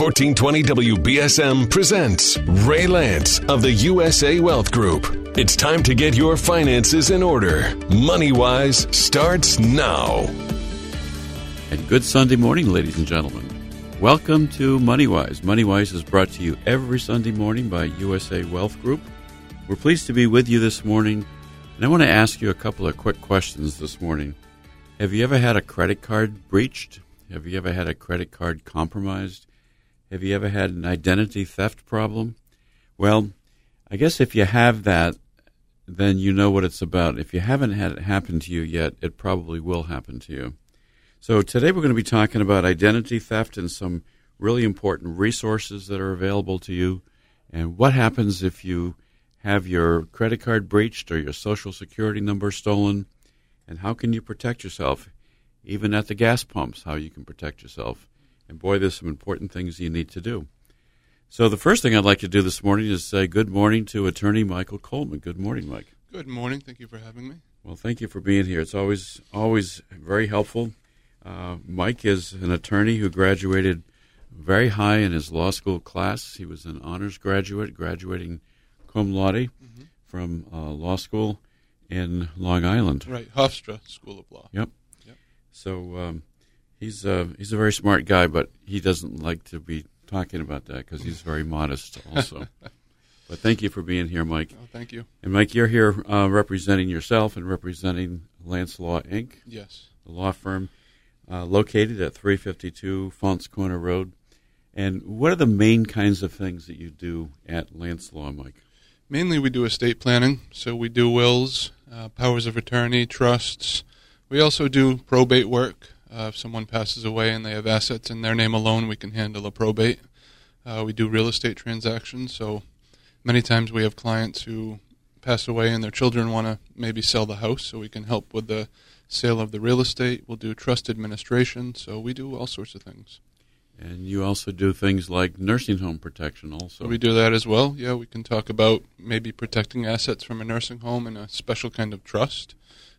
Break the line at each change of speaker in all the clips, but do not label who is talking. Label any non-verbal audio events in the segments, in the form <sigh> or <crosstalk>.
1420 WBSM presents Ray Lance of the USA Wealth Group. It's time to get your finances in order. Money Wise starts now.
And good Sunday morning, ladies and gentlemen. Welcome to MoneyWise. MoneyWise is brought to you every Sunday morning by USA Wealth Group. We're pleased to be with you this morning, and I want to ask you a couple of quick questions this morning. Have you ever had a credit card breached? Have you ever had a credit card compromised? Have you ever had an identity theft problem? Well, I guess if you have that, then you know what it's about. If you haven't had it happen to you yet, it probably will happen to you. So today we're going to be talking about identity theft and some really important resources that are available to you and what happens if you have your credit card breached or your social security number stolen and how can you protect yourself even at the gas pumps how you can protect yourself and boy, there's some important things you need to do. So the first thing I'd like to do this morning is say good morning to attorney Michael Coleman. Good morning, Mike.
Good morning. Thank you for having me.
Well, thank you for being here. It's always always very helpful. Uh, Mike is an attorney who graduated very high in his law school class. He was an honors graduate, graduating cum laude mm-hmm. from uh, law school in Long Island.
Right, Hofstra School of Law.
Yep. yep. So um, he's a uh, he's a very smart guy, but he doesn't like to be talking about that because he's very modest also. <laughs> but thank you for being here, Mike.
Oh, thank you.
And Mike, you're here uh, representing yourself and representing Lance Law Inc.
Yes,
the law firm uh, located at 352 Faunce Corner Road. And what are the main kinds of things that you do at Lance Law, Mike?
Mainly, we do estate planning. So we do wills, uh, powers of attorney, trusts. We also do probate work. Uh, if someone passes away and they have assets in their name alone, we can handle a probate. Uh, we do real estate transactions, so many times we have clients who pass away and their children want to maybe sell the house, so we can help with the sale of the real estate. We'll do trust administration, so we do all sorts of things.
And you also do things like nursing home protection, also.
We do that as well. Yeah, we can talk about maybe protecting assets from a nursing home in a special kind of trust,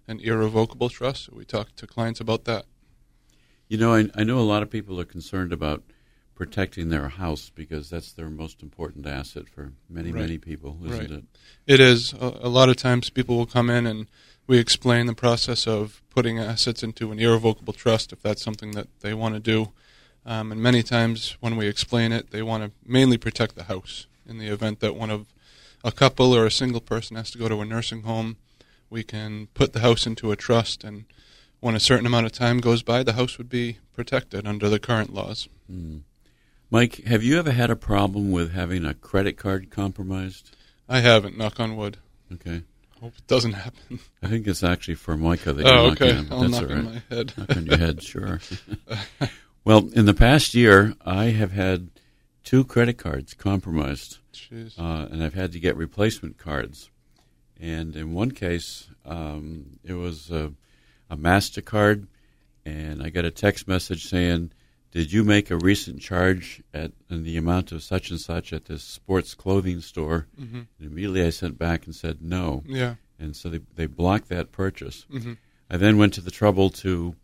an irrevocable trust. We talk to clients about that.
You know, I, I know a lot of people are concerned about protecting their house because that's their most important asset for many, right. many people, isn't right. it?
It is. A, a, lot of times people will come in and we explain the process of putting assets into an irrevocable trust if that's something that they want to do. Um, and many times when we explain it, they want to mainly protect the house. In the event that one of a couple or a single person has to go to a nursing home, we can put the house into a trust and when a certain amount of time goes by, the house would be protected under the current laws.
Mm. Mike, have you ever had a problem with having a credit card compromised?
I haven't, knock on wood.
Okay.
Hope it doesn't happen.
I think it's actually for Micah that
oh,
you're
okay.
knocking
I'll knock on my head.
knock on your head, sure. <laughs> well, in the past year, I have had two credit cards compromised, uh, and I've had to get replacement cards. And in one case, um, it was uh, a MasterCard, and I got a text message saying, Did you make a recent charge at in the amount of such and such at this sports clothing store? Mm-hmm. And immediately I sent back and said, No.
Yeah.
And so they, they blocked that purchase.
Mm-hmm.
I then went to the trouble to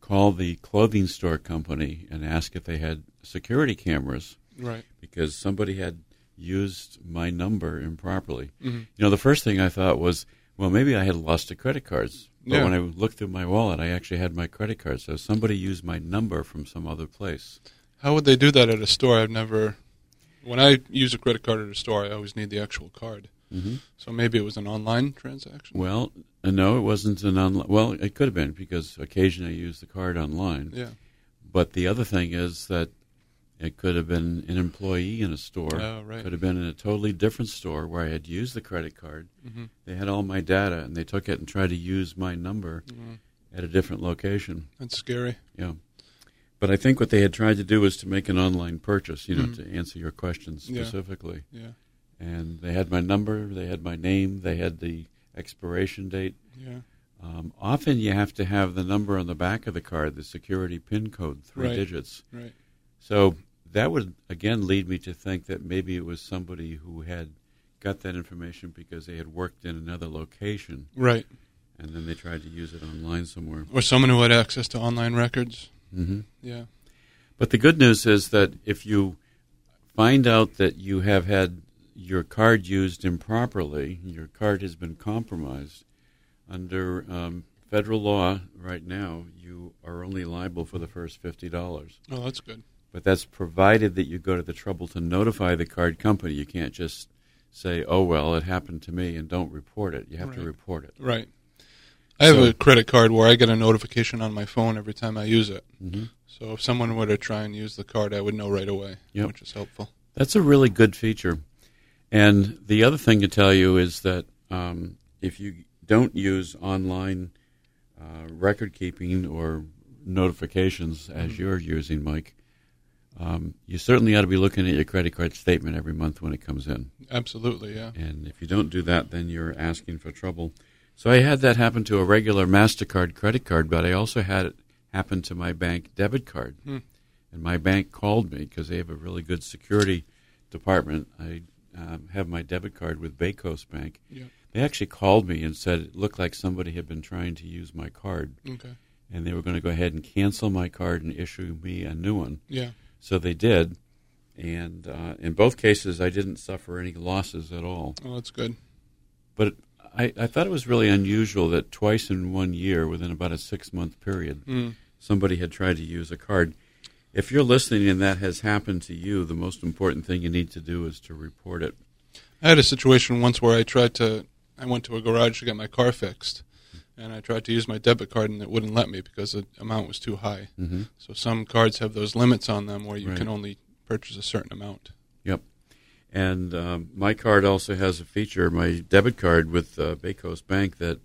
call the clothing store company and ask if they had security cameras.
Right.
Because somebody had used my number improperly.
Mm-hmm.
You know, the first thing I thought was, well, maybe I had lost the credit cards. But
yeah.
when I looked through my wallet, I actually had my credit card. So somebody used my number from some other place.
How would they do that at a store? I've never. When I use a credit card at a store, I always need the actual card.
Mm-hmm.
So maybe it was an online transaction.
Well, uh, no, it wasn't an online. Well, it could have been because occasionally I use the card online.
Yeah.
But the other thing is that it could have been an employee in a store.
Oh, right.
Could have been in a totally different store where I had used the credit card.
Mm-hmm.
They had all my data, and they took it and tried to use my number
mm-hmm.
at a different location.
That's scary.
Yeah. But I think what they had tried to do was to make an online purchase, you know,
mm-hmm.
to answer your question specifically.
Yeah.
yeah. And they had my number, they had my name, they had the expiration date.
Yeah.
Um, often you have to have the number on the back of the card, the security PIN code, three
right.
digits.
Right.
So that would again lead me to think that maybe it was somebody who had got that information because they had worked in another location.
Right.
And then they tried to use it online somewhere.
Or someone who had access to online records.
Mm-hmm.
Yeah.
But the good news is that if you find out that you have had your card used improperly, your card has been compromised, under um, federal law right now, you are only liable for the first $50.
Oh, that's good.
But that's provided that you go to the trouble to notify the card company. You can't just say, oh, well, it happened to me and don't report it. You have
Right.
to report it.
Right. I have
So-
a credit card where I get a notification on my phone every time I use it.
Mhm.
So if someone were to try and use the card, I would know right away,
Yep.
which is helpful.
That's a really good feature. And the other thing to tell you is that um, if you don't use online uh, record keeping or notifications as you're using, Mike, um, you certainly ought to be looking at your credit card statement every month when it comes in.
Absolutely, yeah.
And if you don't do that, then you're asking for trouble. So I had that happen to a regular MasterCard credit card, but I also had it happen to my bank debit card.
Hmm.
And my bank called me because they have a really good security department. I um, have my debit card with BayCoast Bank.
Yep.
They actually called me and said it looked like somebody had been trying to use my card,
Okay.
and they were going to go ahead and cancel my card and issue me a new one.
Yeah.
So they did. And uh, in both cases, I didn't suffer any losses at all.
Oh, that's good.
But I, I thought it was really unusual that twice in one year, within about a six month period,
Mm.
somebody had tried to use a card. If you're listening and that has happened to you, the most important thing you need to do is to report it.
I had a situation once where I tried to. I went to a garage to get my car fixed, and I tried to use my debit card, and it wouldn't let me because the amount was too high.
Mm-hmm.
So some cards have those limits on them where you
Right.
can only purchase a certain amount. Yep.
And um, my card also has a feature, my debit card with uh, BayCoast Bank, that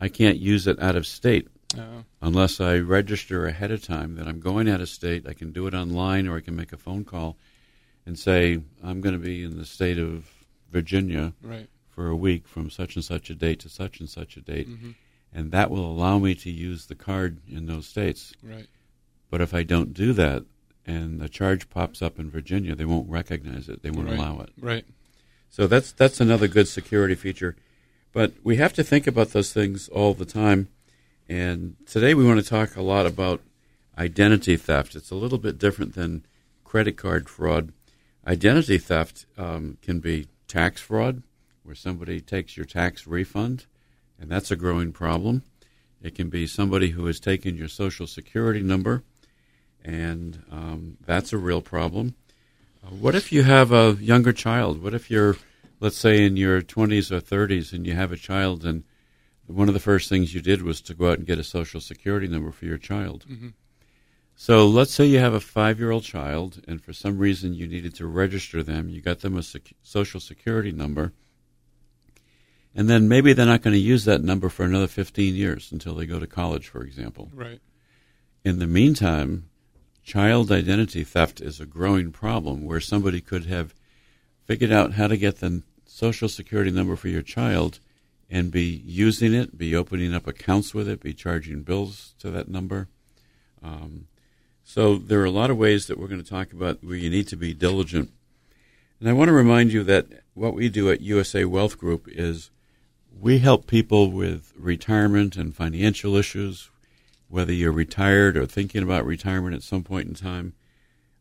I can't use it out of state
Uh,
unless I register ahead of time that I'm going out of state. I can do it online or I can make a phone call and say, I'm going to be in the state of Virginia
right.
for a week from such and such a date to such and such a date.
hmm
And that will allow me to use the card in those states.
Right.
But if I don't do that and the charge pops up in Virginia, they won't recognize it. They won't
Right.
allow it.
Right.
So that's that's another good security feature. But we have to think about those things all the time. And today we want to talk a lot about identity theft. It's a little bit different than credit card fraud. Identity theft um, can be tax fraud, where somebody takes your tax refund, and that's a growing problem. It can be somebody who has taken your social security number, and um, that's a real problem. Uh, what if you have a younger child? What if you're, let's say, in your 20s or 30s and you have a child, and one of the first things you did was to go out and get a social security number for your child?
hmm
So let's say you have a five year old child, and for some reason you needed to register them. You got them a sec- social security number, and then maybe they're not going to use that number for another 15 years until they go to college, for example.
Right.
In the meantime, child identity theft is a growing problem where somebody could have figured out how to get the social security number for your child and be using it, be opening up accounts with it, be charging bills to that number. Um, so there are a lot of ways that we're going to talk about where you need to be diligent. And I want to remind you that what we do at USA Wealth Group is we help people with retirement and financial issues, whether you're retired or thinking about retirement at some point in time.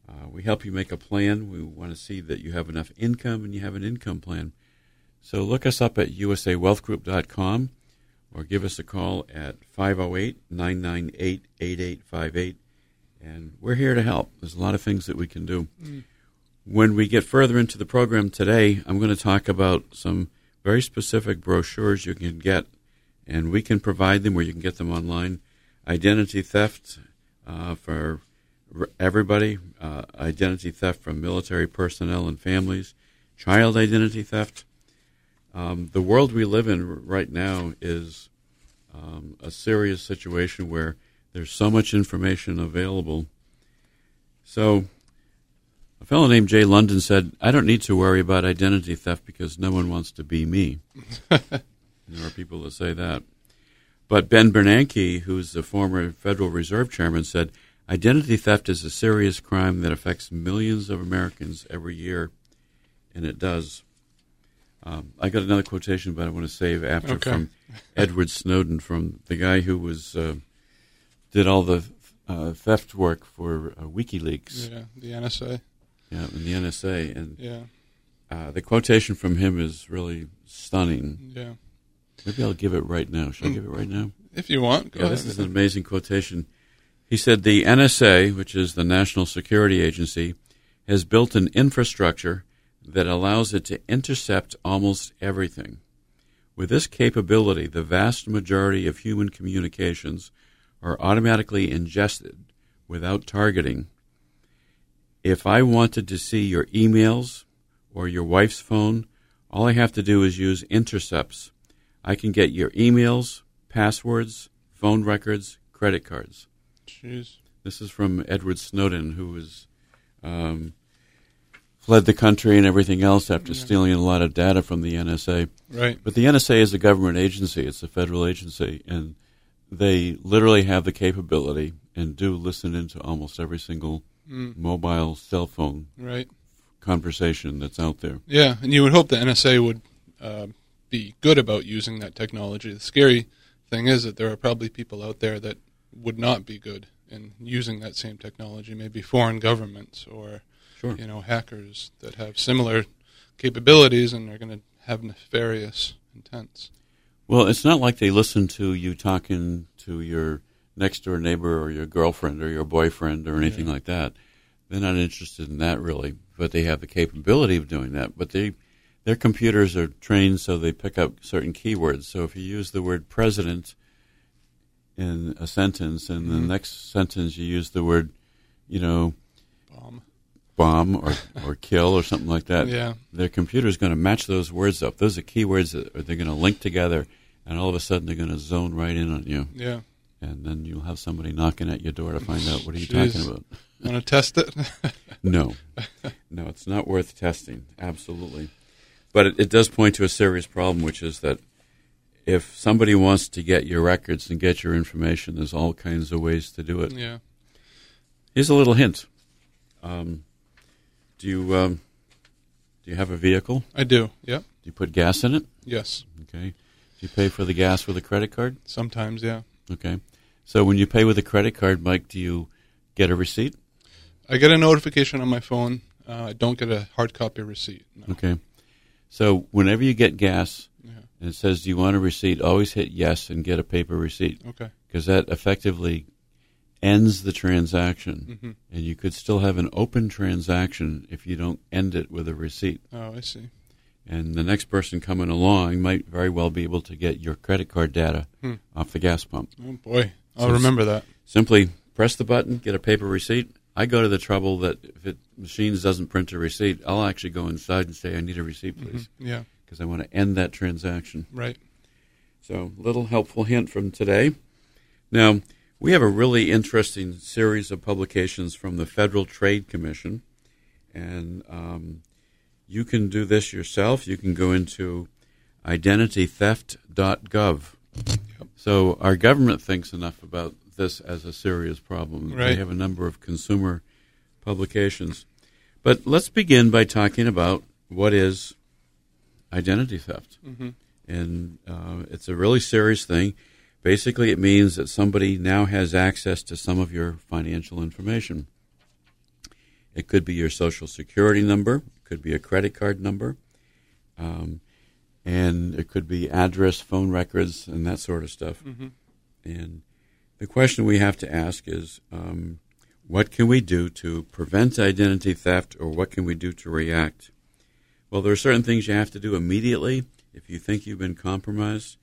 Uh, we help you make a plan. We want to see that you have enough income and you have an income plan. So look us up at usawealthgroup.com or give us a call at 508 998 8858. And we're here to help. There's a lot of things that we can do.
Mm.
When we get further into the program today, I'm going to talk about some very specific brochures you can get, and we can provide them where you can get them online. Identity theft uh, for everybody, uh, identity theft from military personnel and families, child identity theft. Um, the world we live in right now is um, a serious situation where there's so much information available. So, a fellow named Jay London said, I don't need to worry about identity theft because no one wants to be me. <laughs> there are people that say that. But Ben Bernanke, who's the former Federal Reserve Chairman, said, Identity theft is a serious crime that affects millions of Americans every year, and it does. Um, I got another quotation, but I want to save after
Okay.
from Edward Snowden, from the guy who was uh, did all the uh, theft work for uh, WikiLeaks.
Yeah, the NSA.
Yeah, and the NSA, and
Yeah,
uh, the quotation from him is really stunning.
yeah.
Maybe I'll give it right now. Should I give it right now?
If you want, go
Yeah,
ahead.
this is an amazing quotation. He said the NSA, which is the National Security Agency, has built an infrastructure that allows it to intercept almost everything. With this capability, the vast majority of human communications are automatically ingested without targeting. If I wanted to see your emails or your wife's phone, all I have to do is use intercepts. I can get your emails, passwords, phone records, credit cards.
Jeez.
This is from Edward Snowden, who was um, fled the country and everything else after stealing a lot of data from the NSA.
Right.
But the NSA is a government agency; it's a federal agency, and they literally have the capability and do listen into almost every single
Mm,
mobile cell phone
right.
conversation that's out there.
Yeah, and you would hope the NSA would uh, be good about using that technology. The scary thing is that there are probably people out there that would not be good in using that same technology. Maybe foreign governments or
Sure.
you know hackers that have similar capabilities and are going to have nefarious intents.
Well, it's not like they listen to you talking to your next door neighbor or your girlfriend or your boyfriend or anything
Yeah.
like that. They're not interested in that really, but they have the capability of doing that. But they, their computers are trained so they pick up certain keywords. So if you use the word president in a sentence, and the
Mhm.
next sentence you use the word, you know,
Bomb.
bomb or, or kill or something like that,
Yeah.
their computer is going to match those words up. Those are keywords that are, they're going to link together, and all of a sudden they're going to zone right in on you,
Yeah.
And then you'll have somebody knocking at your door to find out what are you
Jeez.
talking about.
Want to test it? <laughs>
No, no, it's not worth testing. Absolutely, but it, it does point to a serious problem, which is that if somebody wants to get your records and get your information, there's all kinds of ways to do it.
yeah.
Here's a little hint. Um, do you um, do you have a vehicle?
I do. Yep.
Do you put gas in it?
Yes.
Okay. Do you pay for the gas with a credit card?
Sometimes. Yeah.
Okay. So when you pay with a credit card, Mike, do you get a receipt?
I get a notification on my phone. Uh, I don't get a hard copy receipt. No.
Okay. So whenever you get gas
Yeah.
and it says, "Do you want a receipt?" always hit yes and get a paper receipt
Okay.
because that effectively ends the transaction,
hmm
and you could still have an open transaction if you don't end it with a receipt.
Oh, I see.
And the next person coming along might very well be able to get your credit card data
Hmm.
off the gas pump.
Oh boy, I'll remember that.
Simply press the button, get a paper receipt. I go to the trouble that if it machines doesn't print a receipt, I'll actually go inside and say, "I need a receipt, please,"
Mhm. Yeah.
because I want to end that transaction.
Right.
So, little helpful hint from today. Now, we have a really interesting series of publications from the Federal Trade Commission, and um, you can do this yourself. You can go into identitytheft.gov. So, our government thinks enough about this as a serious problem. They have a number of consumer publications. But let's begin by talking about what is identity theft
hmm
and uh, it's a really serious thing. Basically, it means that somebody now has access to some of your financial information. It could be your social security number, it could be a credit card number, um, and it could be address, phone records, and that sort of stuff.
hmm
And the question we have to ask is um, what can we do to prevent identity theft or what can we do to react? Well, there are certain things you have to do immediately if you think you've been compromised.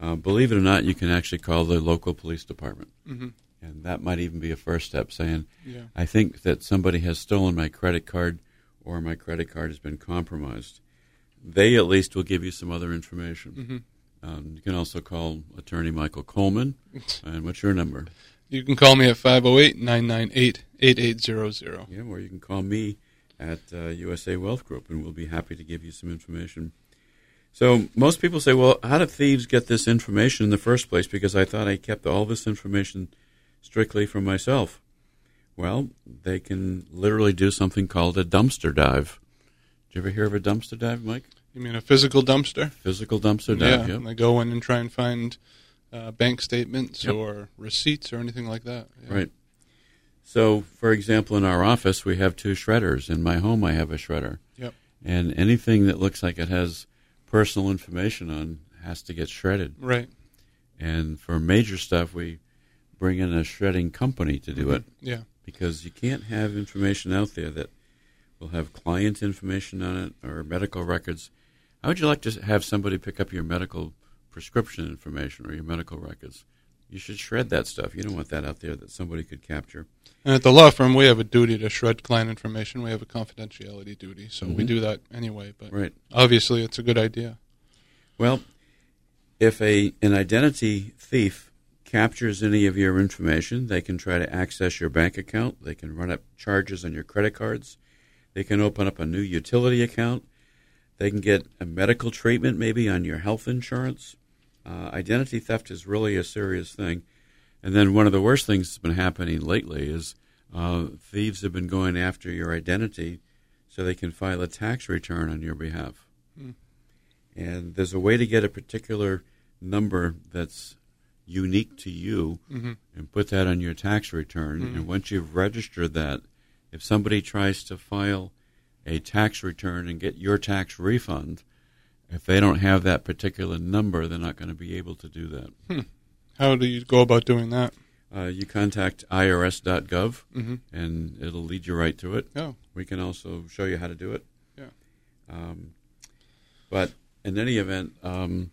Uh, believe it or not, you can actually call the local police department.
hmm
And that might even be a first step saying,
Yeah.
I think that somebody has stolen my credit card or my credit card has been compromised. They at least will give you some other information.
hmm
Um, you can also call attorney Michael Coleman. <laughs> And what's your number?
You can call me at 508 998 8800.
Yeah, or you can call me at uh, USA Wealth Group, and we'll be happy to give you some information. So most people say, "Well, how do thieves get this information in the first place?" Because I thought I kept all this information strictly for myself. Well, they can literally do something called a dumpster dive. Did you ever hear of a dumpster dive, Mike?
You mean a physical dumpster?
Physical dumpster
yeah.
dive. Yep.
And they go in and try and find uh, bank statements
Yep.
or receipts or anything like that. Yeah.
Right. So, for example, in our office, we have two shredders. In my home, I have a shredder.
Yep.
And anything that looks like it has personal information on has to get shredded.
Right.
And for major stuff, we bring in a shredding company to do it
Yeah.
because you can't have information out there that will have client information on it or medical records. How would you like to have somebody pick up your medical prescription information or your medical records? You should shred that stuff. You don't want that out there that somebody could capture.
And at the law firm, we have a duty to shred client information. We have a confidentiality duty, so we
Mhm.
do that anyway. But
Right.
obviously, it's a good idea.
Well, if a an identity thief captures any of your information, they can try to access your bank account. They can run up charges on your credit cards. They can open up a new utility account. They can get a medical treatment maybe on your health insurance. Uh, identity theft is really a serious thing. And then one of the worst things that's been happening lately is uh, thieves have been going after your identity so they can file a tax return on your behalf. And there's a way to get a particular number that's unique to you
Mhm.
and put that on your tax return.
Mhm.
And once you've registered that, if somebody tries to file a tax return and get your tax refund, if they don't have that particular number, they're not going to be able to do that.
How do you go about doing that?
Uh, you contact irs.gov
Mm-hmm.
and it'll lead you right to it.
Oh,
We can also show you how to do it.
Yeah.
Um, but in any event, um,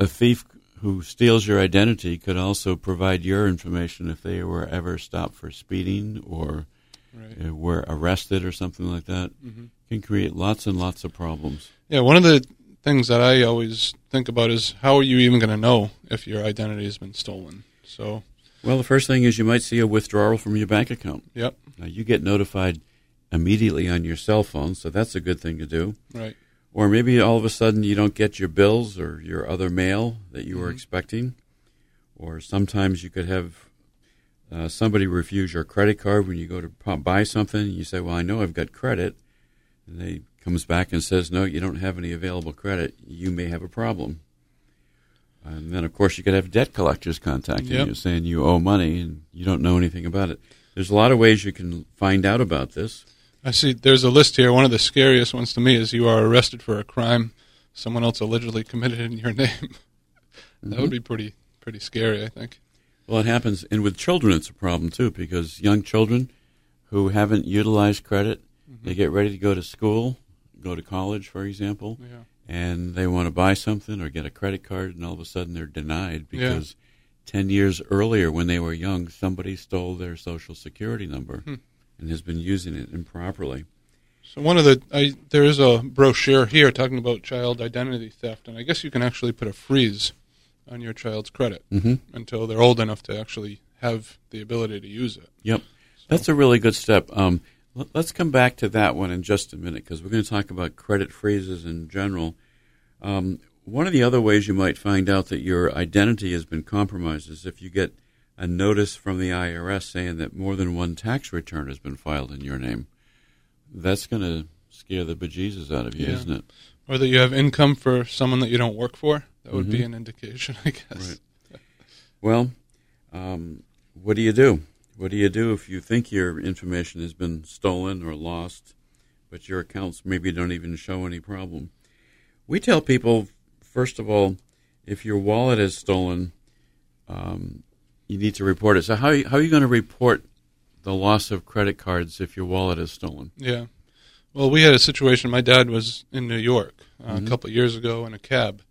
a thief who steals your identity could also provide your information if they were ever stopped for speeding or
right.
uh, were arrested or something like that.
Mhm.
Can create lots and lots of problems.
Yeah, one of the things that I always think about is how are you even going to know if your identity has been stolen? So,
Well, the first thing is you might see a withdrawal from your bank account.
yep,
Now, you get notified immediately on your cell phone, so that's a good thing to do.
right.
Or maybe all of a sudden you don't get your bills or your other mail that you were
Mhm.
expecting. Or sometimes you could have uh, somebody refuse your credit card when you go to buy something. You say, "Well, I know I've got credit," and they comes back and says, "No, you don't have any available credit. You may have a problem." And then, of course, you could have debt collectors contacting
Yep.
you saying you owe money and you don't know anything about it. There's a lot of ways you can find out about this.
I see there's a list here. One of the scariest ones to me is you are arrested for a crime someone else allegedly committed in your <laughs> name. that would be pretty pretty scary, I think.
Well, it happens, and with children, it's a problem too because young children who haven't utilized credit, they get ready to go to school, go to college, for example,
Yeah.
and they want to buy something or get a credit card, and all of a sudden they're denied
Yeah.
because ten years earlier, when they were young, somebody stole their social security number
Hmm.
and has been using it improperly.
So one of the I, there is a brochure here talking about child identity theft, and I guess you can actually put a freeze on your child's credit
Mm-hmm.
until they're old enough to actually have the ability to use it.
Yep. That's a really good step. Um, l- let's come back to that one in just a minute because we're going to talk about credit freezes in general. Um, one of the other ways you might find out that your identity has been compromised is if you get a notice from the IRS saying that more than one tax return has been filed in your name. That's going to scare the bejesus out of you,
Yeah.
isn't it?
Or that you have income for someone that you don't work for. That would be
Mhm.
an indication, I guess.
Right. Well, um, what do you do? What do you do if you think your information has been stolen or lost, but your accounts maybe don't even show any problem? We tell people, first of all, if your wallet is stolen, um, you need to report it. So, how, how are you going to report the loss of credit cards if your wallet is stolen?
Yeah. Well, we had a situation. My dad was in New York uh,
Mhm.
a couple of years ago in a cab,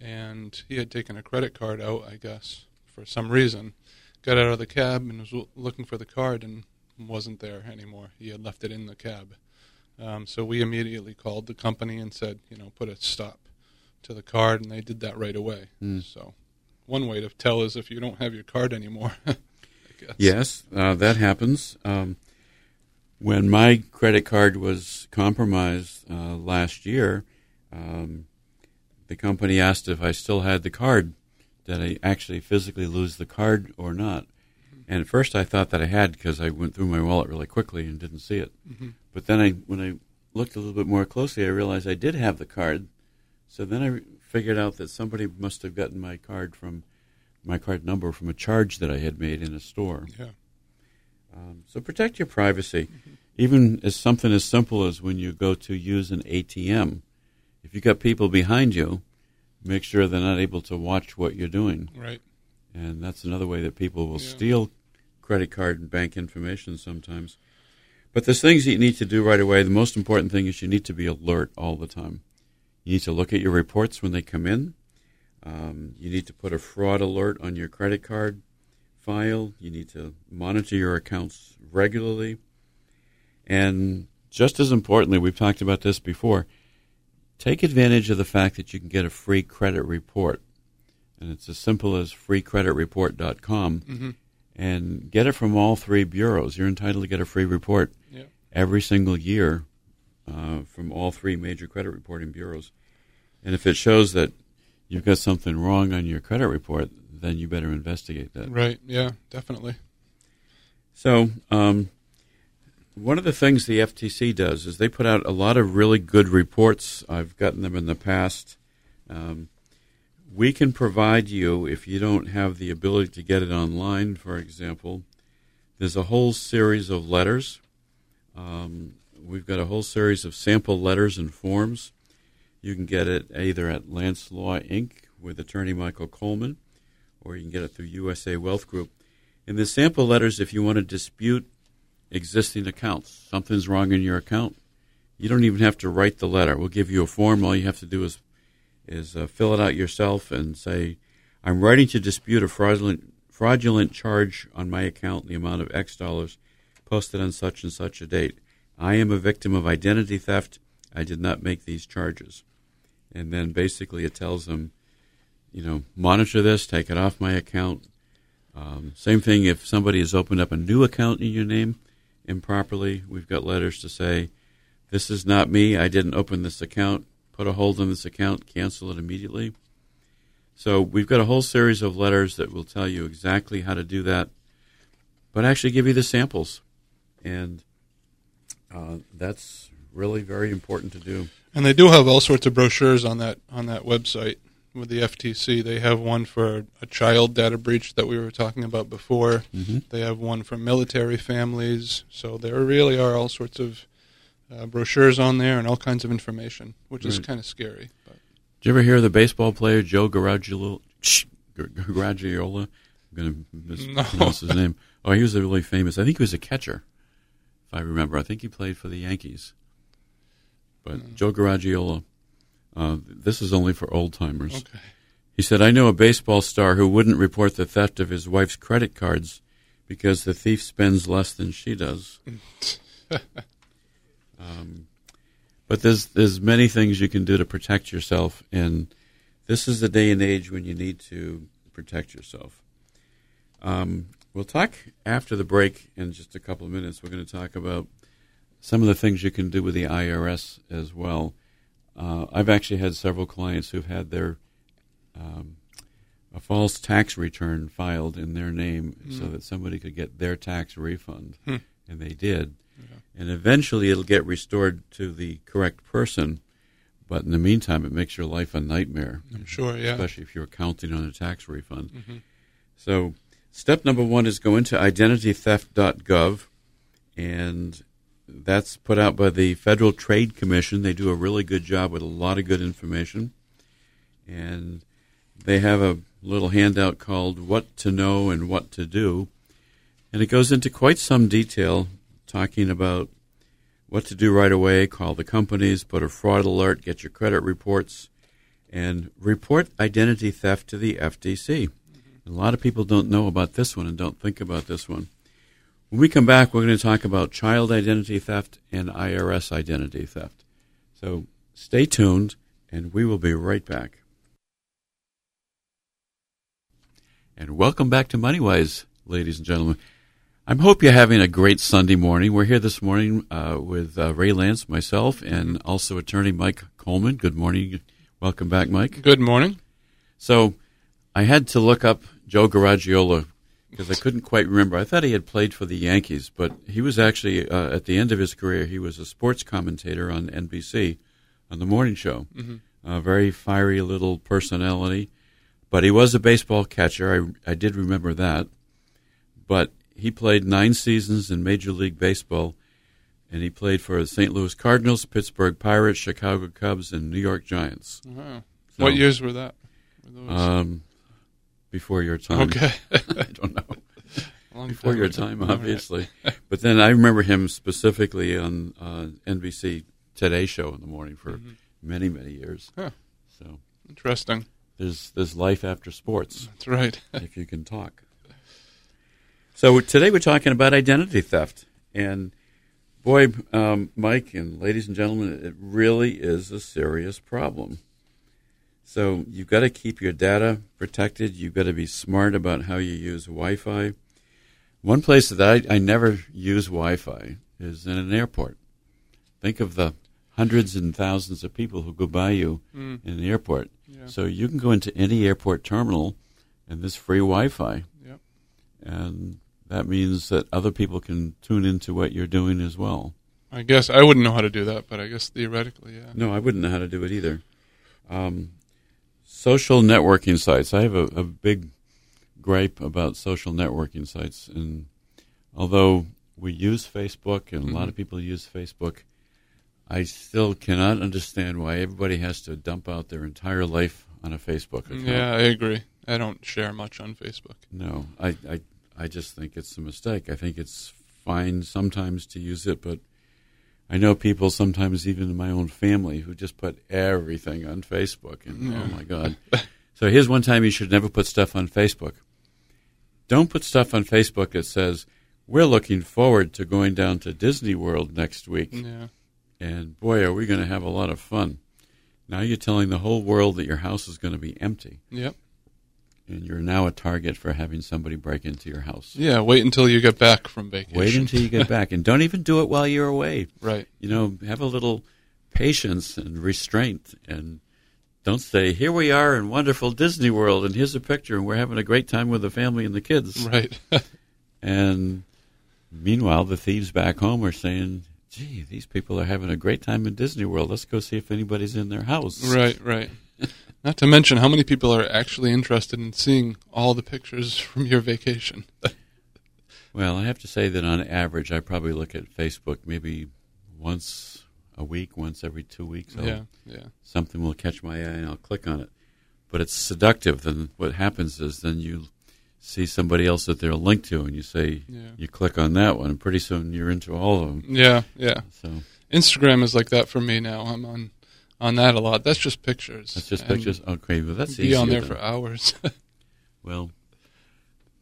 and he had taken a credit card out, I guess, for some reason. Got out of the cab and was looking for the card and wasn't there anymore. He had left it in the cab. Um, so we immediately called the company and said, you know, put a stop to the card, and they did that right away.
Mm.
So one way to tell is if you don't have your card anymore. <laughs>
Yes, uh, that happens. Um, when my credit card was compromised uh, last year, um, the company asked if I still had the card. Did I actually physically lose the card or not? And at first, I thought that I had because I went through my wallet really quickly and didn't see it.
Mhm.
But then, I, when I looked a little bit more closely, I realized I did have the card. So then I figured out that somebody must have gotten my card from my card number from a charge that I had made in a store.
Yeah.
Um, so protect your privacy. Even as something as simple as when you go to use an ATM, if you've got people behind you, make sure they're not able to watch what you're doing.
Right.
And that's another way that people will
Yeah.
steal credit card and bank information sometimes. But there's things that you need to do right away. The most important thing is you need to be alert all the time. You need to look at your reports when they come in. Um, you need to put a fraud alert on your credit card file. You need to monitor your accounts regularly. And just as importantly, we've talked about this before, take advantage of the fact that you can get a free credit report. And it's as simple as freecreditreport.com.
Mhm.
And get it from all three bureaus. You're entitled to get a free report
Yeah.
every single year uh, from all three major credit reporting bureaus. And if it shows that you've got something wrong on your credit report, then you better investigate that.
Right. Yeah. Definitely.
So, um, one of the things the FTC does is they put out a lot of really good reports. I've gotten them in the past. Um, we can provide you, if you don't have the ability to get it online, for example, there's a whole series of letters. Um, we've got a whole series of sample letters and forms. You can get it either at Lance Law Inc. with attorney Michael Coleman, or you can get it through USA Wealth Group. In the sample letters, if you want to dispute existing accounts, something's wrong in your account, you don't even have to write the letter. We'll give you a form. All you have to do is is uh, fill it out yourself and say, "I'm writing to dispute a fraudulent fraudulent charge on my account in the amount of X dollars posted on such and such a date. I am a victim of identity theft. I did not make these charges." And then basically it tells them, you know, monitor this, take it off my account. Um, same thing if somebody has opened up a new account in your name improperly. We've got letters to say, this is not me. I didn't open this account. Put a hold on this account. Cancel it immediately. So we've got a whole series of letters that will tell you exactly how to do that, but actually give you the samples. And uh, that's really very important to do.
And they do have all sorts of brochures on that on that website with the FTC. They have one for a child data breach that we were talking about before.
Mm-hmm.
They have one for military families. So there really are all sorts of uh, brochures on there and all kinds of information, which is kind of scary. But
Did you ever hear of the baseball player Joe Garagiola? Garagiola? I'm going to mispronounce his name. Oh, he was a really famous. I think he was a catcher, if I remember. I think he played for the Yankees. But Joe Garagiola, uh, this is only for old timers.
okay,
He said, I know a baseball star who wouldn't report the theft of his wife's credit cards because the thief spends less than she does. <laughs> um, but there's there's many things you can do to protect yourself, and this is the day and age when you need to protect yourself. Um, we'll talk after the break in just a couple of minutes. We're going to talk about some of the things you can do with the IRS as well. Uh, I've actually had several clients who've had their um, a false tax return filed in their name so that somebody could get their tax refund,
Hmm.
and they did. And eventually, it'll get restored to the correct person. But in the meantime, it makes your life a nightmare,
I'm sure. Yeah.
especially if you're counting on a tax refund.
Mhm.
So, step number one is go into identitytheft.gov, and that's put out by the Federal Trade Commission. They do a really good job with a lot of good information. And they have a little handout called What to Know and What to Do. And it goes into quite some detail talking about what to do right away, call the companies, put a fraud alert, get your credit reports, and report identity theft to the FTC. A lot of people don't know about this one and don't think about this one. When we come back, we're going to talk about child identity theft and IRS identity theft. So stay tuned, and we will be right back. And welcome back to MoneyWise, ladies and gentlemen. I hope you're having a great Sunday morning. We're here this morning uh, with uh, Ray Lance, myself, and also attorney Mike Coleman. Good morning. Welcome back, Mike.
Good morning.
So I had to look up Joe Garagiola because I couldn't quite remember. I thought he had played for the Yankees, but he was actually, uh, at the end of his career, he was a sports commentator on NBC on the morning show. A very fiery little personality, but he was a baseball catcher. I, I did remember that. But he played nine seasons in Major League Baseball, and he played for the St. Louis Cardinals, Pittsburgh Pirates, Chicago Cubs, and New York Giants.
Wow.
So-
what years were that? Were those-
Um, before your time.
okay. <laughs>
I don't know. <laughs>
Long
Before your time,
right.
obviously. but then I remember him specifically on uh, NBC Today Show in the morning for
Mhm.
many, many years.
Huh.
So
Interesting.
there's there's life after sports.
That's right. <laughs>
if you can talk. So today we're talking about identity theft, and boy, um, Mike and ladies and gentlemen, it really is a serious problem. So you've got to keep your data protected. You've got to be smart about how you use Wi-Fi. One place that I, I never use Wi-Fi is in an airport. Think of the hundreds and thousands of people who go by you
Mm,
in the airport.
yeah.
So you can go into any airport terminal and there's free Wi Fi.
Yep.
And that means that other people can tune into what you're doing as well.
I guess I wouldn't know how to do that, but I guess theoretically, yeah.
No, I wouldn't know how to do it either. Um, social networking sites. I have a, a big gripe about social networking sites. And although we use Facebook and a lot of mm-hmm. people use Facebook, I still cannot understand why everybody has to dump out their entire life on a Facebook account.
Yeah, I agree. I don't share much on Facebook.
No, I, I, I just think it's a mistake. I think it's fine sometimes to use it, but I know people sometimes, even in my own family, who just put everything on Facebook. And oh my God. <laughs> so here's one time you should never put stuff on Facebook. Don't put stuff on Facebook that says, we're looking forward to going down to Disney World next week.
Yeah.
And boy, are we going to have a lot of fun. Now you're telling the whole world that your house is going to be empty
Yep.
And you're now a target for having somebody break into your house.
Yeah. Wait until you get back from vacation.
Wait until you get <laughs> back, and don't even do it while you're away.
Right.
You know, have a little patience and restraint, and don't say, "Here we are in wonderful Disney World, and here's a picture, and we're having a great time with the family and the kids."
Right. <laughs>
And meanwhile, the thieves back home are saying, "Gee, these people are having a great time in Disney World. Let's go see if anybody's in their house."
right. Right. Not to mention how many people are actually interested in seeing all the pictures <laughs> from your vacation.
Well, I have to say that on average, I probably look at Facebook maybe once a week, once every two weeks. I'll-
yeah. Yeah.
something will catch my eye and I'll click on it. But it's seductive. Then what happens is then you see somebody else that they're linked to, and you say
Yeah.
you click on that one, and pretty soon you're into all of them.
Yeah. Yeah.
So
Instagram is like that for me now. I'm on on that a lot. That's just pictures.
that's just
And
pictures. Okay, well that's
Be on there for hours. <laughs>
Well,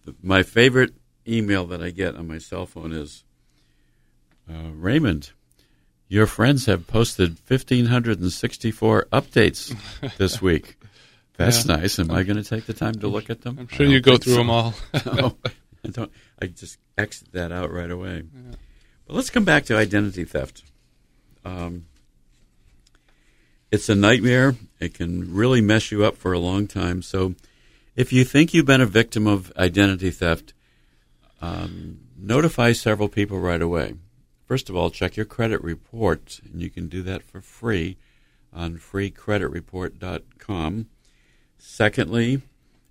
the, my favorite email that I get on my cell phone is uh, Raymond. Your friends have posted 1,564 updates <laughs> this week. That's
Yeah.
nice. Am I going to take the time to look at them?
I'm sure you go through
so.
them <laughs> all.
no, I don't. I just exit that out right away.
Yeah.
But let's come back to identity theft. Um, it's a nightmare. It can really mess you up for a long time. So, if you think you've been a victim of identity theft, um, notify several people right away. First of all, check your credit report, and you can do that for free on freecreditreport.com. Secondly,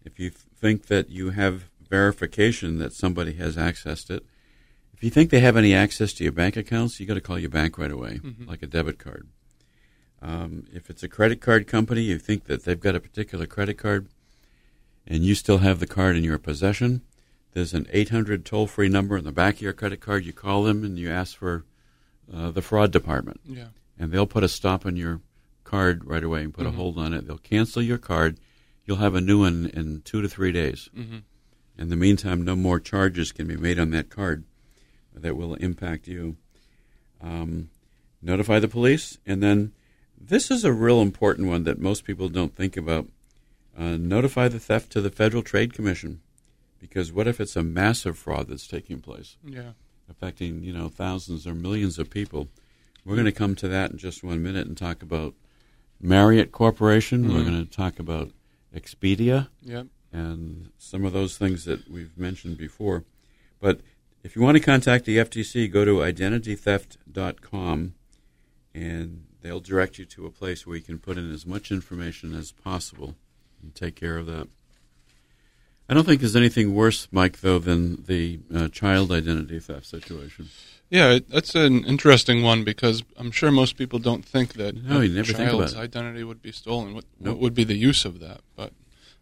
if you think that you have verification that somebody has accessed it, if you think they have any access to your bank accounts, you got to call your bank right away,
Mhm.
like a debit card. Um, if it's a credit card company, you think that they've got a particular credit card, and you still have the card in your possession, there's an 800 toll free number in the back of your credit card. You call them and you ask for uh, the fraud department,
yeah.
and they'll put a stop on your card right away and put
Mhm.
a hold on it. They'll cancel your card. You'll have a new one in two to three days.
hmm
In the meantime, no more charges can be made on that card that will impact you. Um, notify the police, and then this is a real important one that most people don't think about. Uh, notify the theft to the Federal Trade Commission, because what if it's a massive fraud that's taking place,
Yeah.
affecting you know thousands or millions of people? We're going to come to that in just one minute and talk about Marriott Corporation. We're
Mhm.
going to talk about Expedia
Yep.
and some of those things that we've mentioned before. But if you want to contact the FTC, go to identitytheft.com and they'll direct you to a place where you can put in as much information as possible and take care of that. I don't think there's anything worse, Mike, though, than the uh, child identity theft situation.
Yeah, that's an interesting one because I'm sure most people don't think that
No,
a
never
child's identity would be stolen. What,
Nope.
what would be the use of that? But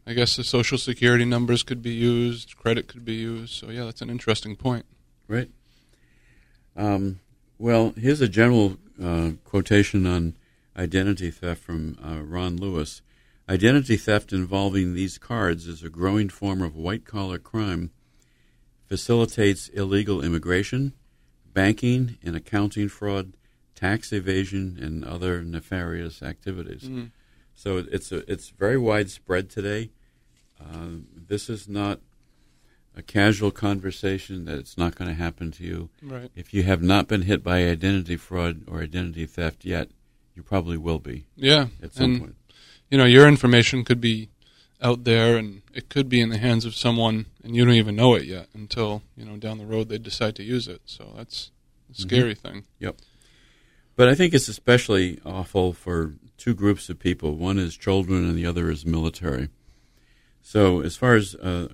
I guess the social security numbers could be used, credit could be used. So yeah, that's an interesting point.
Right. Um, well, here's a general uh, quotation on identity theft from uh, Ron Lewis. Identity theft involving these cards is a growing form of white collar crime, facilitates illegal immigration, banking and accounting fraud, tax evasion, and other nefarious activities.
Mm.
So it's a, it's very widespread today. Uh, this is not a casual conversation that it's not going to happen to you.
Right.
If you have not been hit by identity fraud or identity theft yet, you probably will be
Yeah.
at some
and
point.
you know, your information could be out there, and it could be in the hands of someone, and you don't even know it yet until you know down the road they decide to use it. So that's a scary thing. Yep.
But I think it's especially awful for two groups of people. One is children, and the other is military. So, as far as uh,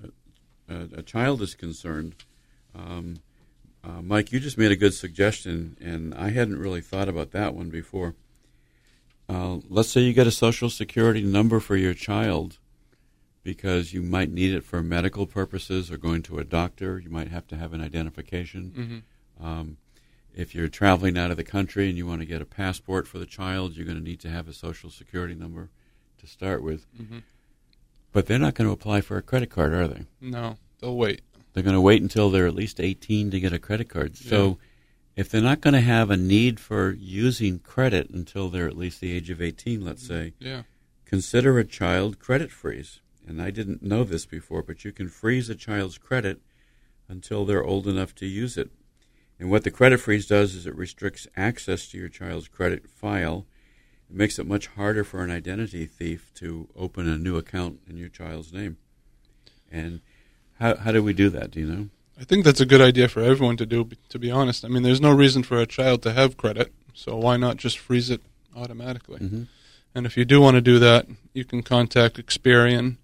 a, a child is concerned, um, uh, Mike, you just made a good suggestion, and I hadn't really thought about that one before. Uh, let's say you get a social security number for your child because you might need it for medical purposes or going to a doctor. You might have to have an identification.
hmm
Um, if you're traveling out of the country and you want to get a passport for the child, you're going to need to have a social security number to start with.
hmm
But they're not going to apply for a credit card, are they?
No, they'll wait.
They're going to wait until they're at least 18 to get a credit card. So if they're not going to have a need for using credit until they're at least the age of 18, let's say,
Yeah.
consider a child credit freeze. And I didn't know this before, but you can freeze a child's credit until they're old enough to use it. And what the credit freeze does is it restricts access to your child's credit file. It makes it much harder for an identity thief to open a new account in your child's name. And how, how do we do that? Do you know?
I think that's a good idea for everyone to do. To be honest, I mean, there's no reason for a child to have credit, so why not just freeze it automatically?
Mm-hmm.
And if you do want to do that, you can contact Experian,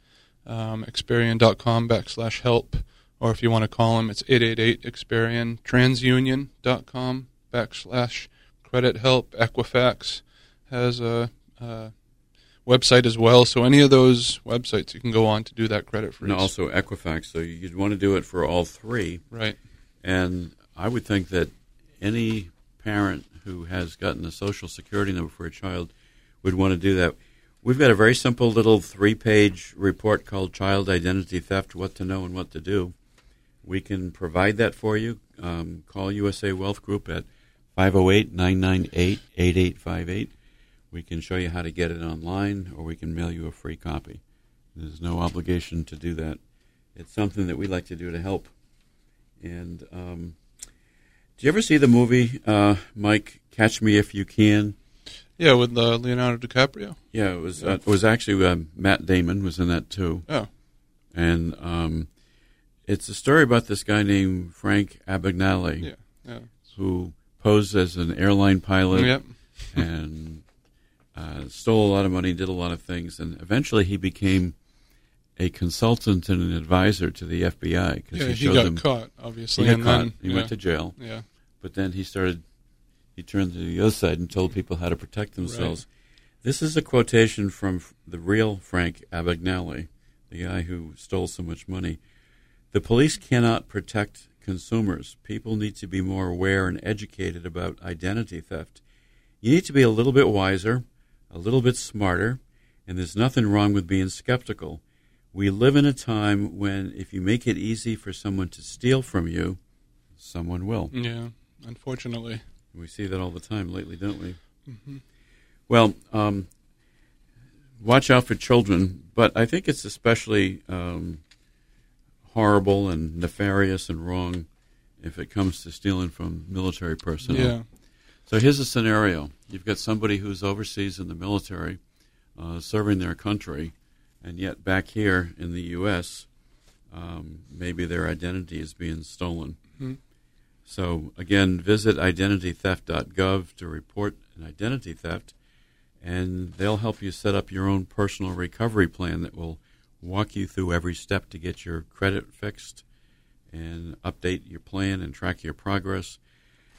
um, Experian.com backslash help, or if you want to call them, it's 888 Experian, TransUnion.com backslash credit help. Equifax has a, a website as well, so any of those websites you can go on to do that credit freeze.
And also Equifax. So you'd want to do it for all three.
Right.
And I would think that any parent who has gotten a social security number for a child would want to do that. We've got a very simple little three page report called Child Identity Theft What to Know and What to Do. We can provide that for you. Um, call USA Wealth Group at 508 998 8858. We can show you how to get it online or we can mail you a free copy. There's no obligation to do that. It's something that we like to do to help. And um, do you ever see the movie, uh, Mike, Catch Me If You Can?
Yeah, with uh, Leonardo DiCaprio.
Yeah, it was. Uh, it was actually uh, Matt Damon was in that too,
Oh,
and um, it's a story about this guy named Frank Abagnale
yeah, yeah.
who posed as an airline pilot
Yep.
and uh, stole a lot of money, did a lot of things, and eventually he became a consultant and an advisor to the FBI because
Yeah,
he
he
showed
got
them.
caught,
He
obviously,
got
and
caught.
then
he
yeah,
went to jail.
yeah,
but then he started he turned to the other side and told people how to protect themselves this is a quotation from the real frank abagnale the guy who stole so much money the police cannot protect consumers people need to be more aware and educated about identity theft you need to be a little bit wiser a little bit smarter and there's nothing wrong with being skeptical we live in a time when if you make it easy for someone to steal from you someone will
yeah. Unfortunately,
we see that all the time lately, don't we?
Mhm.
Well, um, watch out for children, but I think it's especially um, horrible and nefarious and wrong if it comes to stealing from military personnel.
yeah,
So here's a scenario: you've got somebody who's overseas in the military, uh, serving their country, and yet back here in the U.S., um, maybe their identity is being stolen.
Mhm.
So again, visit identitytheft.gov to report an identity theft, and they'll help you set up your own personal recovery plan that will walk you through every step to get your credit fixed and update your plan and track your progress.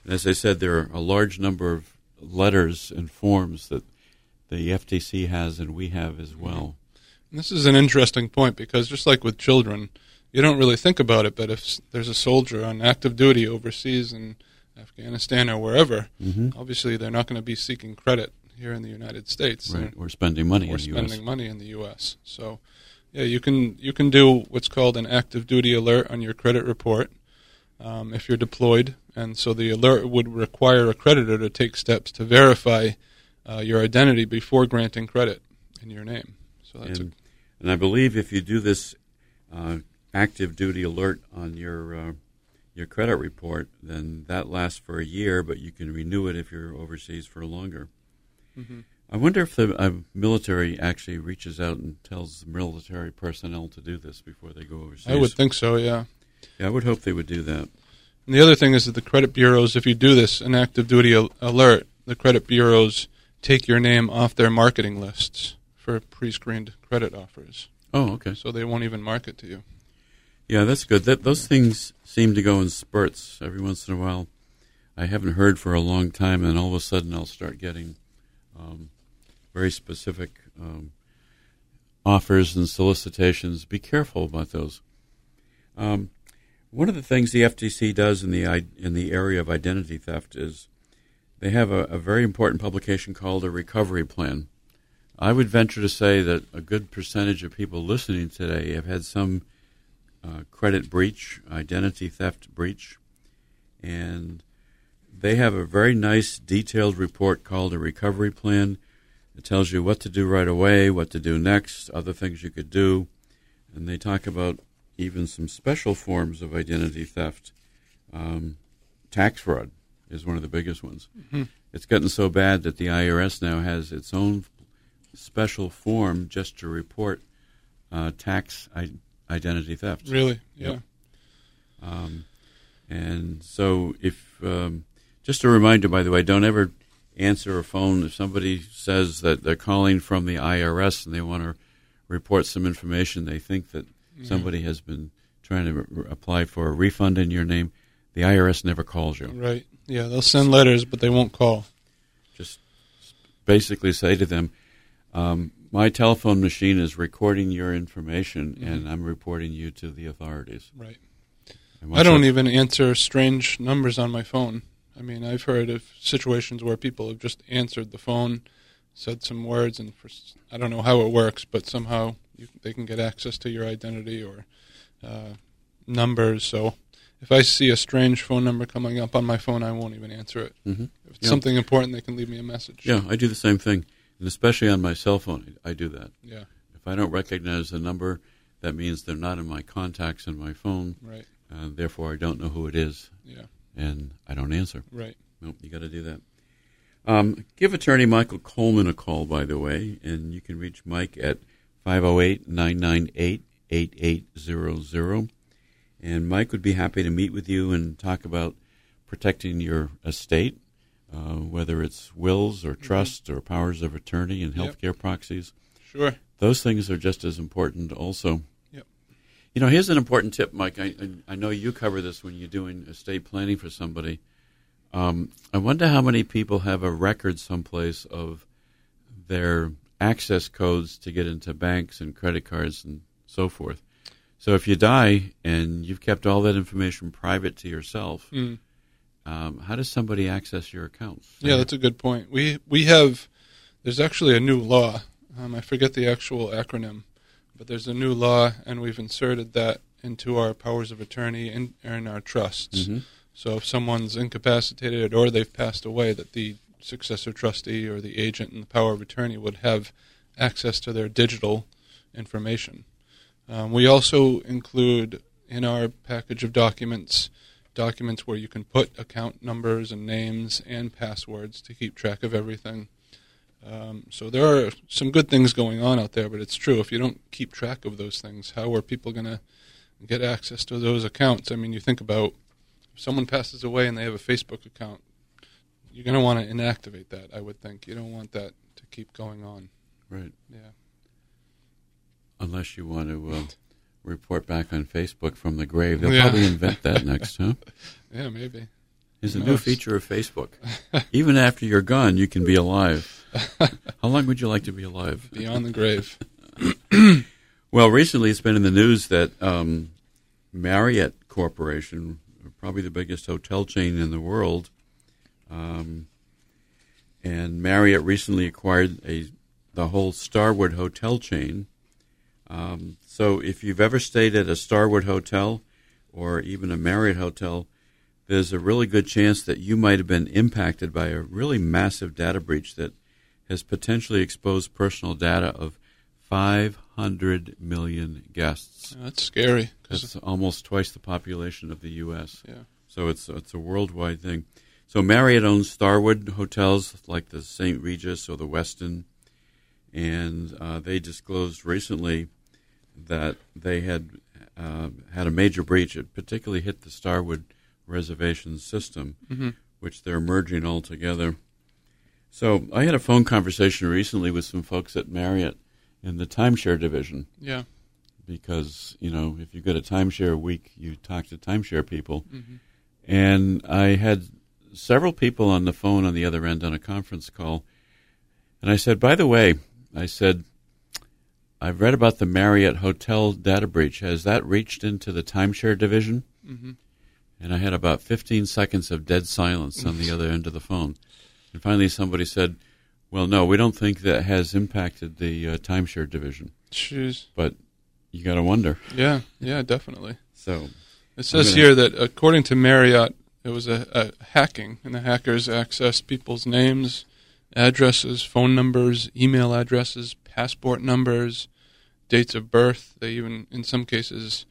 As I said, there are a large number of letters and forms that the FTC has and we have as well.
And this is an interesting point because just like with children, you don't really think about it, but if there's a soldier on active duty overseas in Afghanistan or wherever,
mm-hmm.
obviously they're not going to be seeking credit here in the United States,
right? Or spending money
or
in
spending
the U.S.
money in the U.S. So, yeah, you can you can do what's called an active duty alert on your credit report um, if you're deployed, and so the alert would require a creditor to take steps to verify uh, your identity before granting credit in your name. So that's
and,
a,
and I believe if you do this uh, active duty alert on your uh, your credit report, then that lasts for a year, but you can renew it if you're overseas for longer.
mm-hmm.
I wonder if the uh, military actually reaches out and tells the military personnel to do this before they go overseas.
I would think so, yeah.
Yeah, I would hope they would do that.
And the other thing is that the credit bureaus, if you do this, an active duty al- alert, the credit bureaus take your name off their marketing lists for pre-screened credit offers.
Oh, okay.
So they won't even market to you.
Yeah, that's good. That those things seem to go in spurts. Every once in a while, I haven't heard for a long time, and all of a sudden, I'll start getting um, very specific um, offers and solicitations. Be careful about those. Um, one of the things the FTC does in the in the area of identity theft is they have a, a very important publication called a recovery plan. I would venture to say that a good percentage of people listening today have had some uh, credit breach, identity theft breach, and they have a very nice detailed report called a recovery plan. It tells you what to do right away, what to do next, other things you could do, and they talk about even some special forms of identity theft. Um, tax fraud is one of the biggest ones.
Mm-hmm.
It's gotten so bad that the IRS now has its own special form just to report uh, tax I- identity theft.
Really? Yeah.
Yep. Um, and so, if um, just a reminder, by the way, don't ever answer a phone if somebody says that they're calling from the IRS and they want to report some information. They think that
Mm-hmm.
somebody has been trying to re- apply for a refund in your name. The IRS never calls you.
Right. Yeah, they'll send letters, but they won't call.
Just basically say to them, um, "My telephone machine is recording your information,
Mm-hmm.
and I'm reporting you to the authorities."
Right. I don't even answer strange numbers on my phone. I mean, I've heard of situations where people have just answered the phone, said some words, and for, I don't know how it works, but somehow you, they can get access to your identity or uh, numbers. So if I see a strange phone number coming up on my phone, I won't even answer it.
Mhm.
If it's
Yeah.
something important, they can leave me a message.
Yeah, I do the same thing, and especially on my cell phone, I do that.
Yeah.
If I don't recognize the number, that means they're not in my contacts in my phone.
Right.
Uh, therefore, I don't know who it is,
Yeah.
and I don't answer.
Right.
Nope, you got to do that. Um, give attorney Michael Coleman a call, by the way, and you can reach Mike at 508 998 8800. And Mike would be happy to meet with you and talk about protecting your estate, uh, whether it's wills or trusts or powers of attorney and
Yep.
healthcare proxies.
Sure.
Those things are just as important, also.
Yep.
You know, here's an important tip, Mike. I, I, I know you cover this when you're doing estate planning for somebody. Um, I wonder how many people have a record someplace of their access codes to get into banks and credit cards and so forth. So if you die and you've kept all that information private to yourself,
Mm.
um, how does somebody access your accounts?
Yeah, that's a good point. We we have there's actually a new law. Um, I forget the actual acronym, but there's a new law, and we've inserted that into our powers of attorney and, and our trusts.
Mhm.
So if someone's incapacitated or they've passed away, that the successor trustee or the agent in the power of attorney would have access to their digital information. Um, we also include in our package of documents documents where you can put account numbers and names and passwords to keep track of everything. Um, so there are some good things going on out there, but it's true if you don't keep track of those things, how are people going to get access to those accounts? I mean, you think about if someone passes away and they have a Facebook account, you're going to want to inactivate that. I would think you don't want that to keep going on.
Right.
Yeah.
unless you want to uh, report back on Facebook from the grave. They'll
Yeah.
probably invent that next, huh? <laughs>
Yeah, maybe.
It's a new feature of Facebook. <laughs> Even after you're gone, you can be alive. <laughs> How long would you like to be alive?
Beyond the grave. <coughs>
Well, recently it's been in the news that um, Marriott Corporation, probably the biggest hotel chain in the world, um, and Marriott recently acquired a the whole Starwood hotel chain. Um, so, if you've ever stayed at a Starwood hotel or even a Marriott hotel, there's a really good chance that you might have been impacted by a really massive data breach that has potentially exposed personal data of 500 million guests.
That's scary.
That's almost twice the population of the U.S.
yeah.
So it's it's a worldwide thing. So Marriott owns Starwood hotels like the St. Regis or the Westin, and uh, they disclosed recently that they had uh, had a major breach. It particularly hit the Starwood reservation system,
Mhm.
which they're merging all together. So I had a phone conversation recently with some folks at Marriott in the timeshare division
Yeah.
because you know if you go to timeshare week, you talk to timeshare people,
Mhm.
and I had several people on the phone on the other end on a conference call, and I said, by the way, I said, I've read about the Marriott hotel data breach. Has that reached into the timeshare division?
Mhm.
And I had about 15 seconds of dead silence on the <laughs> other end of the phone, and finally somebody said. Well, no, we don't think that has impacted the uh, timeshare division,
Jeez.
but you got to wonder.
Yeah. Yeah. Definitely.
So,
It says
gonna-
here that according to Marriott, it was a, a hacking, and the hackers accessed people's names, addresses, phone numbers, email addresses, passport numbers, dates of birth. They even, in some cases,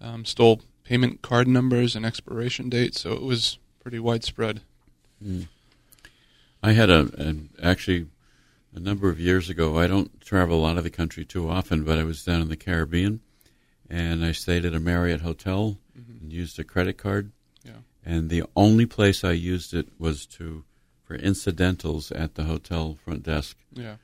um, stole payment card numbers and expiration dates. So it was pretty widespread.
I had a, an actually a number of years ago. I don't travel out of the country too often, but I was down in the Caribbean, and I stayed at a Marriott hotel and used a credit card. And the only place I used it was to for incidentals at the hotel front desk.
Yeah.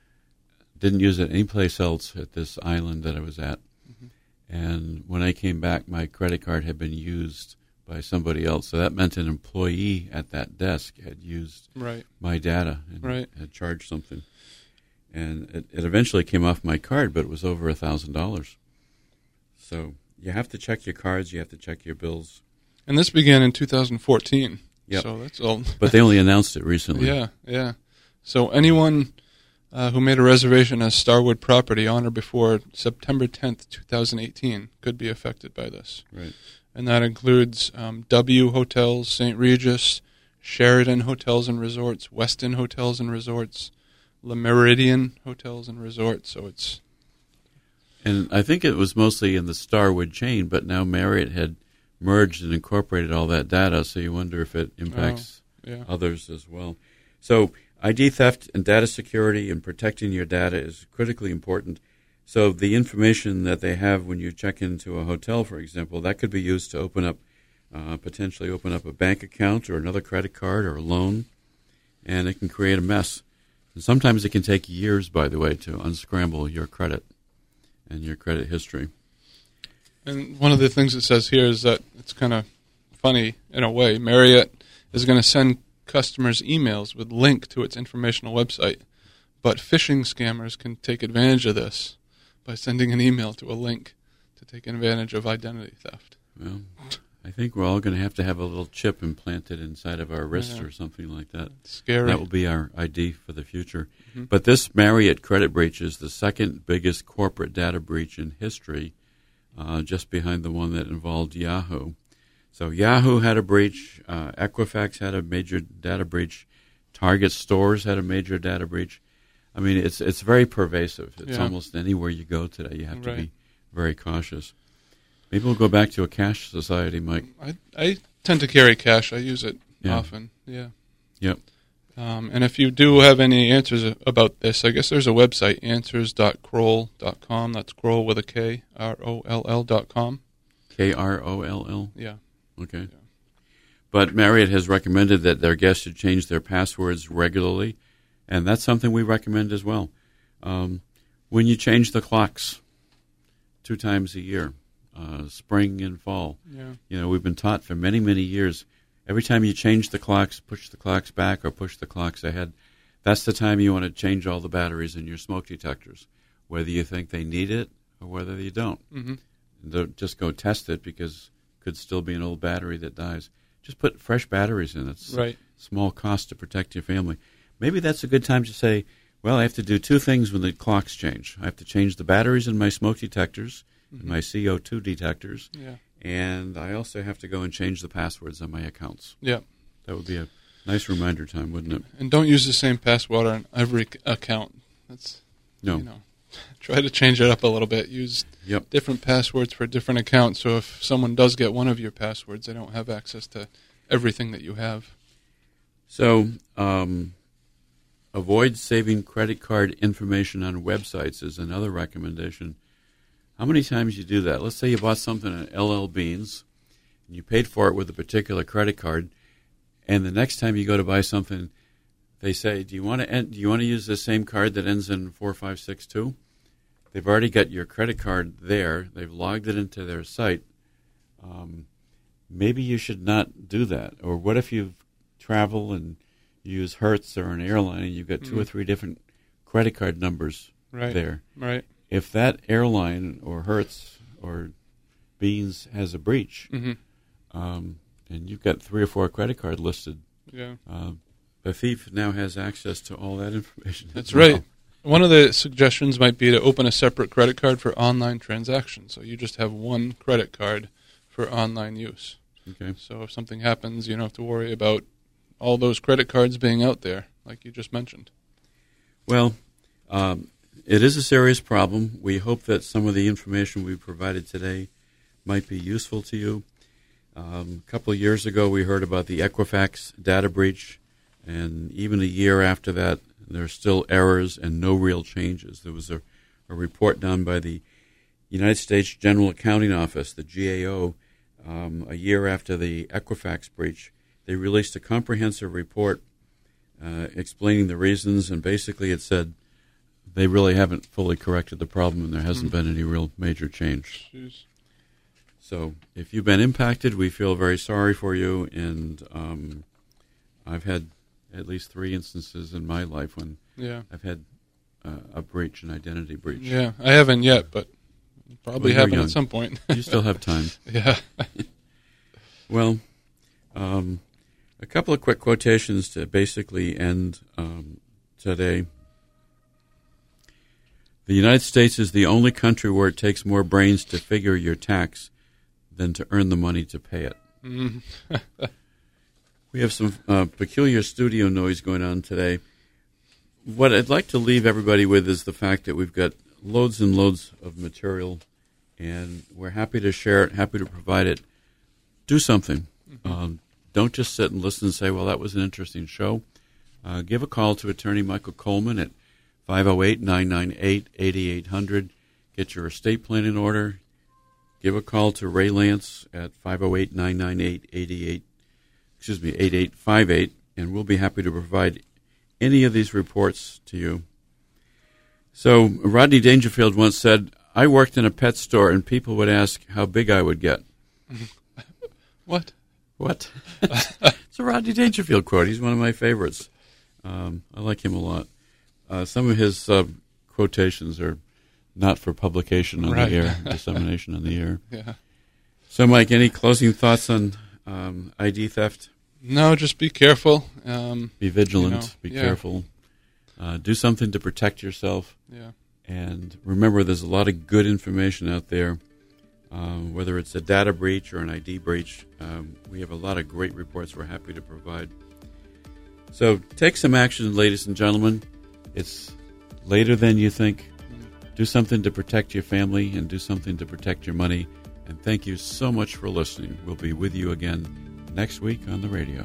Didn't use it anyplace else at this island that I was at. Mm-hmm. And when I came back, my credit card had been used by somebody else. So that meant an employee at that desk had used
Right.
my data and
Right.
had charged something. And it, it eventually came off my card, but it was over a thousand dollars. So you have to check your cards, you have to check your bills.
And this began in 2014.
Yep.
So that's all.
But they only announced it recently. <laughs>
Yeah, yeah. So anyone uh, who made a reservation as Starwood property on or before September 10th, 2018, could be affected by this.
Right.
And that includes um, W Hotels, St. Regis, Sheraton Hotels and Resorts, Westin Hotels and Resorts, Le Méridien Hotels and Resorts. So it's
And I think it was mostly in the Starwood chain, but now Marriott had merged and incorporated all that data, so you wonder if it impacts
yeah,
others as well. So ID theft and data security and protecting your data is critically important. So the information that they have when you check into a hotel, for example, that could be used to open up, uh, potentially open up a bank account or another credit card or a loan, and it can create a mess. And sometimes it can take years, by the way, to unscramble your credit and your credit history.
And one of the things it says here is that it's kind of funny in a way. Marriott is going to send customers emails with link to its informational website, but phishing scammers can take advantage of this by sending an email to a link to take advantage of identity theft.
Well, I think we're all going to have to have a little chip implanted inside of our wrist
Yeah.
or something like that.
It's scary.
That will be our ID for the future.
Mhm.
But this Marriott credit breach is the second biggest corporate data breach in history, uh, just behind the one that involved Yahoo. So Yahoo had a breach, uh, Equifax had a major data breach, Target stores had a major data breach. I mean, it's it's very pervasive. It's
Yeah.
almost anywhere you go today. You have to be very cautious. Maybe we'll go back to a cash society, Mike.
I, I tend to carry cash. I use it
Yeah.
often. Yeah.
Yep.
Um, and if you do have any answers about this, I guess there's a website, answers.kroll.com. That's Kroll with a K, R O L L dot com.
K R O L L.
Yeah.
Okay. But Marriott has recommended that their guests should change their passwords regularly, and that's something we recommend as well. Um, when you change the clocks, two times a year, uh, spring and fall.
Yeah.
You know, we've been taught for many, many years. Every time you change the clocks, push the clocks back or push the clocks ahead, that's the time you want to change all the batteries in your smoke detectors, whether you think they need it or whether you don't.
hmm
Don't just go test it because it could still be an old battery that dies. Just put fresh batteries in. It's
Right.
small cost to protect your family. Maybe that's a good time to say, well, I have to do two things when the clocks change. I have to change the batteries in my smoke detectors, and my CO2 detectors,
Yeah.
And I also have to go and change the passwords on my accounts.
Yeah.
That would be a nice reminder time, wouldn't it?
And don't use the same password on every account. That's
No.
you know, <laughs> try to change it up a little bit. Use
Yep.
different passwords for different accounts. So if someone does get one of your passwords, they don't have access to everything that you have.
So, um, avoid saving credit card information on websites is another recommendation. How many times you do that? Let's say you bought something at LL Beans, and you paid for it with a particular credit card, and the next time you go to buy something, they say, "Do you want to end, do you want to use the same card that ends in four five six two? They've already got your credit card there. They've logged it into their site. Um, maybe you should not do that. Or what if you travel and you use Hertz or an airline and you've got 2 or
Mhm.
three different credit card numbers
Right.
there?
Right.
If that airline or Hertz or Beans has a breach,
hmm
um, and you've got three or four credit card listed,
Yeah.
uh, the thief now has access to all that information.
That's
well.
right. One of the suggestions might be to open a separate credit card for online transactions. So you just have one credit card for online use.
Okay.
So if something happens, you don't have to worry about all those credit cards being out there, like you just mentioned.
Well, um, it is a serious problem. We hope that some of the information we provided today might be useful to you. Um, a couple of years ago, we heard about the Equifax data breach, and even a year after that, there are still errors and no real changes. There was a, a report done by the United States General Accounting Office, the GAO, um, a year after the Equifax breach. They released a comprehensive report uh, explaining the reasons, and basically it said they really haven't fully corrected the problem, and there hasn't been any real major change.
Jeez.
So, if you've been impacted, we feel very sorry for you, and um, I've had at least three instances in my life when
Yeah.
I've had uh, a breach, an identity breach.
Yeah. I haven't yet, but probably
Well,
happen at some point.
You still have time. <laughs>
yeah. <laughs>
Well, um, a couple of quick quotations to basically end um, today. The United States is the only country where it takes more brains to figure your tax than to earn the money to pay it.
Mhm. <laughs>
We have some uh, peculiar studio noise going on today. What I'd like to leave everybody with is the fact that we've got loads and loads of material, and we're happy to share it, happy to provide it. Do something. Um, don't just sit and listen and say, well, that was an interesting show. Uh, give a call to attorney Michael Coleman at 508 998 8800. Get your estate plan in order. Give a call to Ray Lance at 508 998 88 excuse me, 8858, and we'll be happy to provide any of these reports to you. So, Rodney Dangerfield once said, I worked in a pet store and people would ask how big I would get. <laughs>
What?
What? <laughs> it's a Rodney Dangerfield quote. He's one of my favorites. Um, I like him a lot. Uh, some of his uh, quotations are not for publication on
Right. <laughs>
the air, dissemination on the air.
Yeah.
So, Mike, any closing thoughts on um, ID theft?
No, just be careful. Um,
Be vigilant.
You know,
be
yeah.
careful. Uh, do something to protect yourself.
yeah.
And remember, there's a lot of good information out there. Um, whether it's a data breach or an ID breach, um, we have a lot of great reports we're happy to provide. So take some action, ladies and gentlemen. It's later than you think. Do something to protect your family and do something to protect your money. And thank you so much for listening. We'll be with you again next week on the radio.